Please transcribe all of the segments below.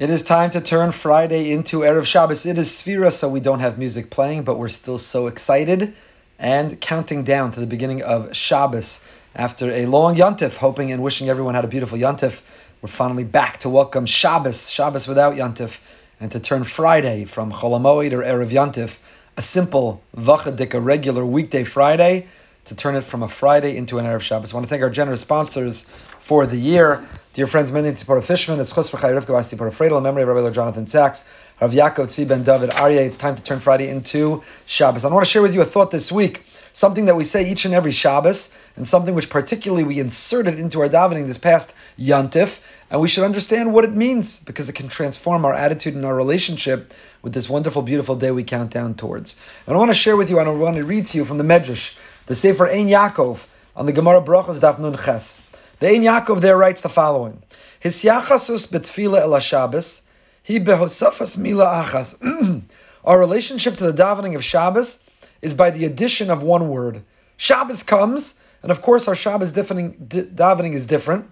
It is time to turn Friday into Erev Shabbos. It is Sfira, so we don't have music playing, but we're still so excited and counting down to the beginning of Shabbos after a long Yontif, hoping and wishing everyone had a beautiful Yontif. We're finally back to welcome Shabbos, Shabbos without Yontif, and to turn Friday from Chol Hamoed or Erev Yontif, a simple Vachadik, a regular weekday Friday, to turn it from a Friday into an Erev Shabbos. I want to thank our generous sponsors for the year. Dear friends, many Tzipora Fishman, it's Chos V'chai Rivka Bas Tzipora Fredel, memory of Rabbi Jonathan Sacks, Rav Yaakov Tzvi Ben David Aryeh. It's time to turn Friday into Shabbos. I want to share with you a thought this week, something that we say each and every Shabbos, and something which particularly we inserted into our davening this past Yantif, and we should understand what it means because it can transform our attitude and our relationship with this wonderful, beautiful day we count down towards. And I want to share with you, and I want to read to you from the Medrash, the Sefer Ein Yaakov, on the Gemara Brachos Daf Nun Ches. The Ein Yaakov there writes the following: His yachasus betfila el Shabbos, he behosafas mila achas. Our relationship to the davening of Shabbos is by the addition of one word. Shabbos comes, and of course our Shabbos davening is different.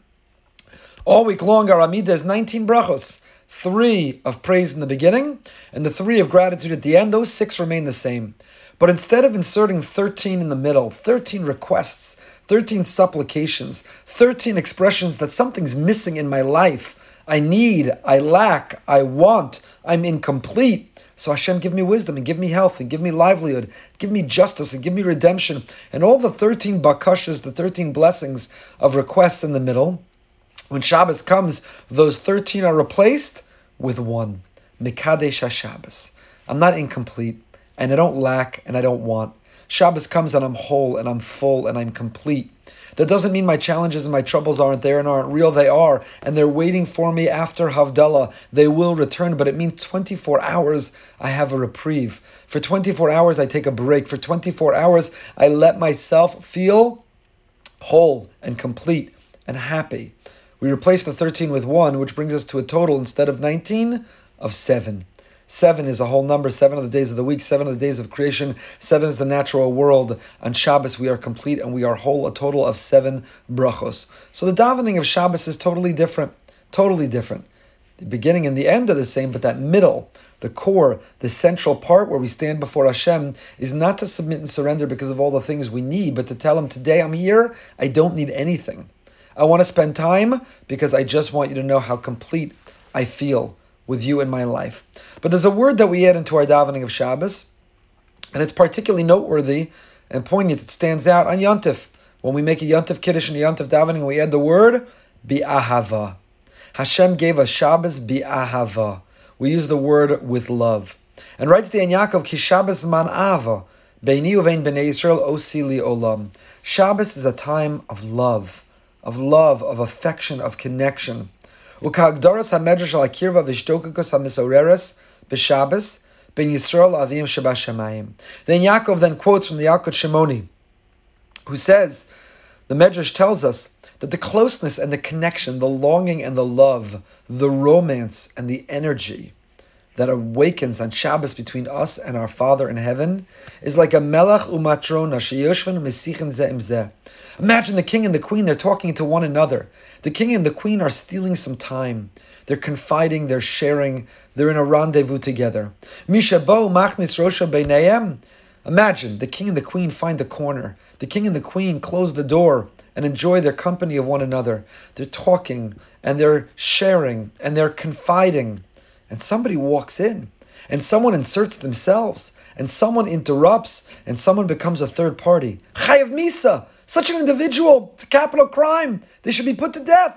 All week long, our Amidah is 19 brachos, three of praise in the beginning, and the three of gratitude at the end. Those six remain the same. But instead of inserting 13 in the middle, 13 requests, 13 supplications, 13 expressions that something's missing in my life. I need, I lack, I want, I'm incomplete. So Hashem, give me wisdom and give me health and give me livelihood, give me justice and give me redemption. And all the 13 bakashas, the 13 blessings of requests in the middle. When Shabbos comes, those 13 are replaced with one. Mikadesh HaShabbos. I'm not incomplete and I don't lack and I don't want. Shabbos comes and I'm whole and I'm full and I'm complete. That doesn't mean my challenges and my troubles aren't there and aren't real. They are, and they're waiting for me after Havdalah. They will return, but it means 24 hours I have a reprieve. For 24 hours I take a break. For 24 hours I let myself feel whole and complete and happy. We replace the 13 with 1, which brings us to a total instead of 19 of 7. Seven is a whole number, seven of the days of the week, seven of the days of creation, seven is the natural world. On Shabbos, we are complete and we are whole, a total of seven brachos. So the davening of Shabbos is totally different, totally different. The beginning and the end are the same, but that middle, the core, the central part where we stand before Hashem is not to submit and surrender because of all the things we need, but to tell Him, today I'm here, I don't need anything. I want to spend time because I just want you to know how complete I feel with you in my life. But there's a word that we add into our davening of Shabbos, and it's particularly noteworthy and poignant. It stands out on Yontif. When we make a Yontif Kiddush and a Yontif davening, we add the word bi'ahava. Hashem gave us Shabbos bi'ahava. We use the word with love. And writes the Yaakov, Ki Shabbos man ava, beini uvein b'nei Yisrael osili olam. Shabbos is a time of love, of love, of affection, of connection. Ukagdoras hamedrash hamisoreres ben Yisrael avim shabashamayim. Then Yaakov then quotes from the Yalkut Shimoni, who says, the Medrash tells us that the closeness and the connection, the longing and the love, the romance and the energy that awakens on Shabbos between us and our Father in heaven is like a melech umatrona sheyoshven mesichen zeh Imagine the king and the queen, they're talking to one another. The king and the queen are stealing some time. They're confiding, they're sharing, they're in a rendezvous together. Mishabo machnis rosha beinayem. Imagine the king and the queen find a corner. The king and the queen close the door and enjoy their company of one another. They're talking and they're sharing and they're confiding. And somebody walks in and someone inserts themselves and someone interrupts and someone becomes a third party. Chayav Misa. Such an individual, it's a capital crime. They should be put to death.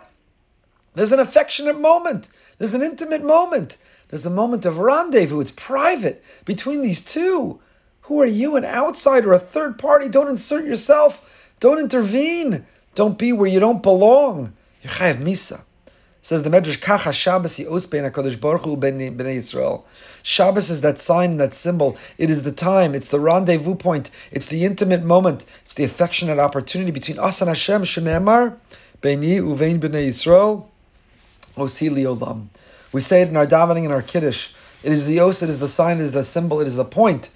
There's an affectionate moment. There's an intimate moment. There's a moment of rendezvous. It's private between these two. Who are you, an outsider, a third party? Don't insert yourself. Don't intervene. Don't be where you don't belong. You're chayav misa. Says the Medrash, Kacha Shabbos Yos HaKadosh Baruch Hu Ben Yisrael. Shabbos is that sign, and that symbol. It is the time, it's the rendezvous point, it's the intimate moment, it's the affectionate opportunity between us and Hashem, Shenemar, Beini Uvein B'nei Yisrael, Osi Olam. We say it in our davening and our kiddush. It is the os, it is the sign, it is the symbol, it is the point,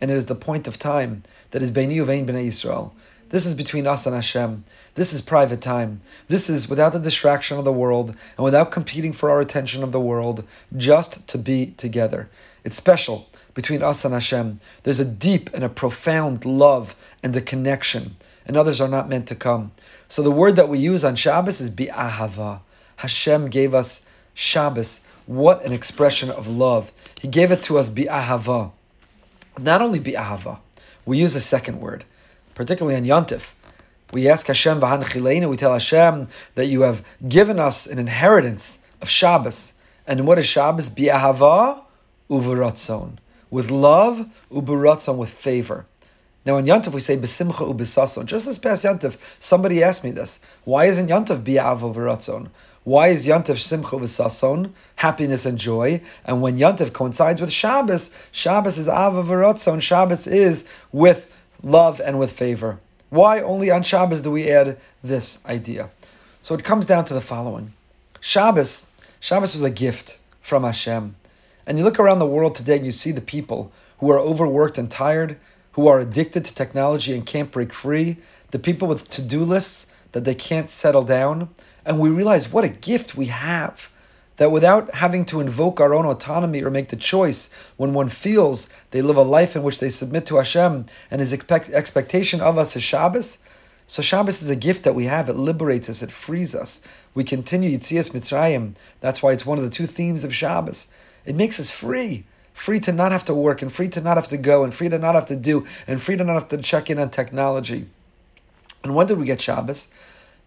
and it is the point of time that is Beini Uvein B'nei Yisrael. This is between us and Hashem. This is private time. This is without the distraction of the world and without competing for our attention of the world, just to be together. It's special between us and Hashem. There's a deep and a profound love and a connection, and others are not meant to come. So the word that we use on Shabbos is bi'ahava. Hashem gave us Shabbos. What an expression of love. He gave it to us bi'ahava. Not only bi'ahava, we use a second word particularly on Yontif. We ask Hashem v'han chileinu, we tell Hashem that you have given us an inheritance of Shabbos. And what is Shabbos? Bi'ahava uveratzon. With love, uberatzon, with favor. Now in Yontif we say besimcha ubisason. Just this past Yontif, somebody asked me this. Why isn't Yontif bi'av uveratzon? Why is Yontif simcha ubisason, happiness and joy? And when Yontif coincides with Shabbos, Shabbos is av uveratzon. Shabbos is with love and with favor. Why only on Shabbos do we add this idea? So it comes down to the following. Shabbos, Shabbos was a gift from Hashem. And you look around the world today and you see the people who are overworked and tired, who are addicted to technology and can't break free, the people with to-do lists that they can't settle down, and we realize what a gift we have that without having to invoke our own autonomy or make the choice, when one feels they live a life in which they submit to Hashem and His expect- expectation of us is Shabbos, so Shabbos is a gift that we have. It liberates us. It frees us. We continue Yetzias Mitzrayim. That's why it's one of the two themes of Shabbos. It makes us free. Free to not have to work and free to not have to go and free to not have to do and free to not have to check in on technology. And when did we get Shabbos?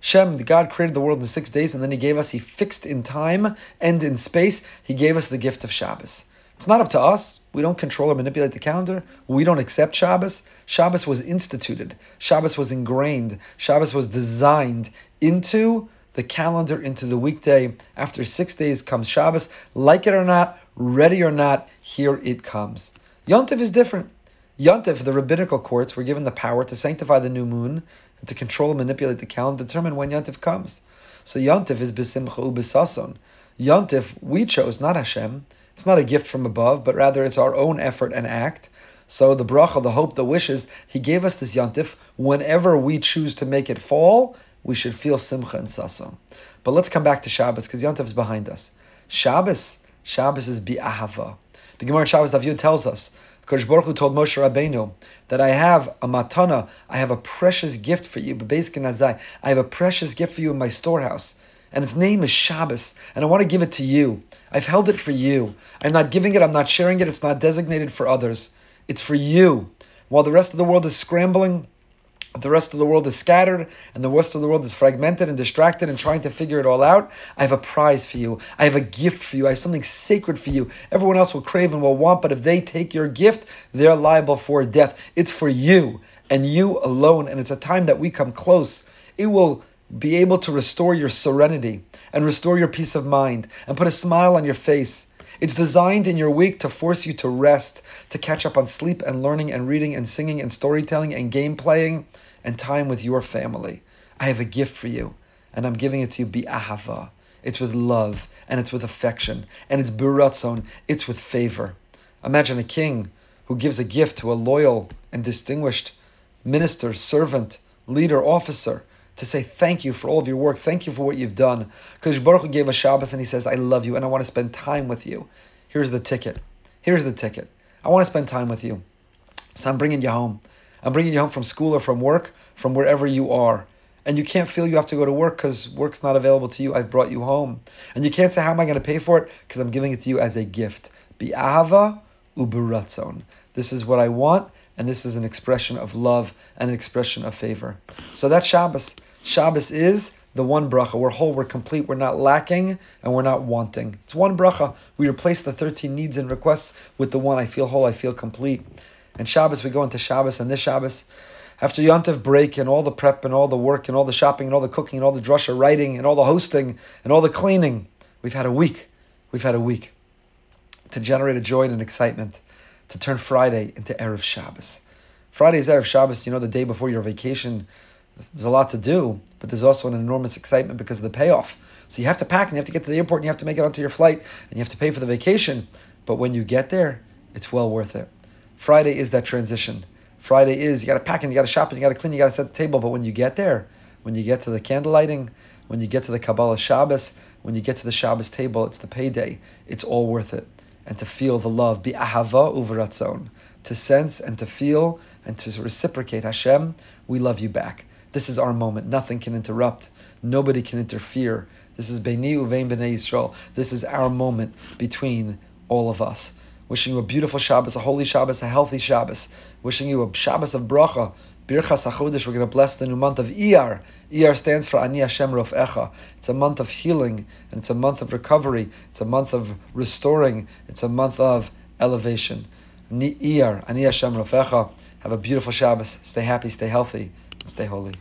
Shem, God created the world in six days, and then He gave us, He fixed in time and in space, He gave us the gift of Shabbos. It's not up to us. We don't control or manipulate the calendar. We don't accept Shabbos. Shabbos was instituted. Shabbos was ingrained. Shabbos was designed into the calendar, into the weekday. After six days comes Shabbos. Like it or not, ready or not, here it comes. Yontif is different. Yontif, the rabbinical courts, were given the power to sanctify the new moon and to control and manipulate the calendar, determine when Yontif comes. So Yontif is besimcha ubesason. Yontif we chose, not Hashem. It's not a gift from above, but rather it's our own effort and act. So the bracha, the hope, the wishes, He gave us this Yontif. Whenever we choose to make it fall, we should feel simcha and sason. But let's come back to Shabbos because Yontif is behind us. Shabbos, Shabbos is bi'ahava. The Gemara Shabbos David tells us Kodesh Baruch Hu told Moshe Rabbeinu that I have a matana, I have a precious gift for you, I have a precious gift for you in my storehouse. And its name is Shabbos, and I want to give it to you. I've held it for you. I'm not giving it, I'm not sharing it, it's not designated for others. It's for you. While the rest of the world is scrambling, the rest of the world is scattered and the rest of the world is fragmented and distracted and trying to figure it all out, I have a prize for you. I have a gift for you. I have something sacred for you. Everyone else will crave and will want, but if they take your gift, they're liable for death. It's for you and you alone. And it's a time that we come close. It will be able to restore your serenity and restore your peace of mind and put a smile on your face. It's designed in your week to force you to rest, to catch up on sleep and learning and reading and singing and storytelling and game playing and time with your family. I have a gift for you, and I'm giving it to you bi'ahava. It's with love, and it's with affection, and it's biratzon, it's with favor. Imagine a king who gives a gift to a loyal and distinguished minister, servant, leader, officer, to say thank you for all of your work, thank you for what you've done. Because Baruch gave a Shabbos and he says, I love you and I want to spend time with you. Here's the ticket. Here's the ticket. I want to spend time with you. So I'm bringing you home. I'm bringing you home from school or from work, from wherever you are. And you can't feel you have to go to work because work's not available to you. I've brought you home. And you can't say, How am I going to pay for it? Because I'm giving it to you as a gift. Bi'ahava uberatzon. This is what I want, and this is an expression of love and an expression of favor. So that's Shabbos. Shabbos is the one bracha. We're whole, we're complete, we're not lacking, and we're not wanting. It's one bracha. We replace the 13 needs and requests with the one I feel whole, I feel complete. And Shabbos, we go into Shabbos, and this Shabbos, after Yontif break and all the prep and all the work and all the shopping and all the cooking and all the drasha writing and all the hosting and all the cleaning, we've had a week. We've had a week to generate a joy and an excitement to turn Friday into Erev Shabbos. Friday is Erev Shabbos, you know, the day before your vacation. There's a lot to do, but there's also an enormous excitement because of the payoff. So you have to pack and you have to get to the airport and you have to make it onto your flight and you have to pay for the vacation. But when you get there, it's well worth it. Friday is that transition. Friday is you got to pack and you got to shop and you got to clean, you got to set the table. But when you get there, when you get to the candle lighting, when you get to the Kabbalah Shabbos, when you get to the Shabbos table, it's the payday. It's all worth it. And to feel the love, be ahava to sense and to feel and to reciprocate Hashem, we love you back. This is our moment. Nothing can interrupt. Nobody can interfere. This is Beini Uvein B'nai Yisrael. This is our moment between all of us. Wishing you a beautiful Shabbos, a holy Shabbos, a healthy Shabbos. Wishing you a Shabbos of bracha, Birchas HaChodesh, we're going to bless the new month of Iyar. Iyar stands for Ani Hashem Rofecha. It's a month of healing, and it's a month of recovery. It's a month of restoring. It's a month of elevation. Iyar, Ani Hashem Rofecha. Have a beautiful Shabbos. Stay happy, stay healthy, stay holy.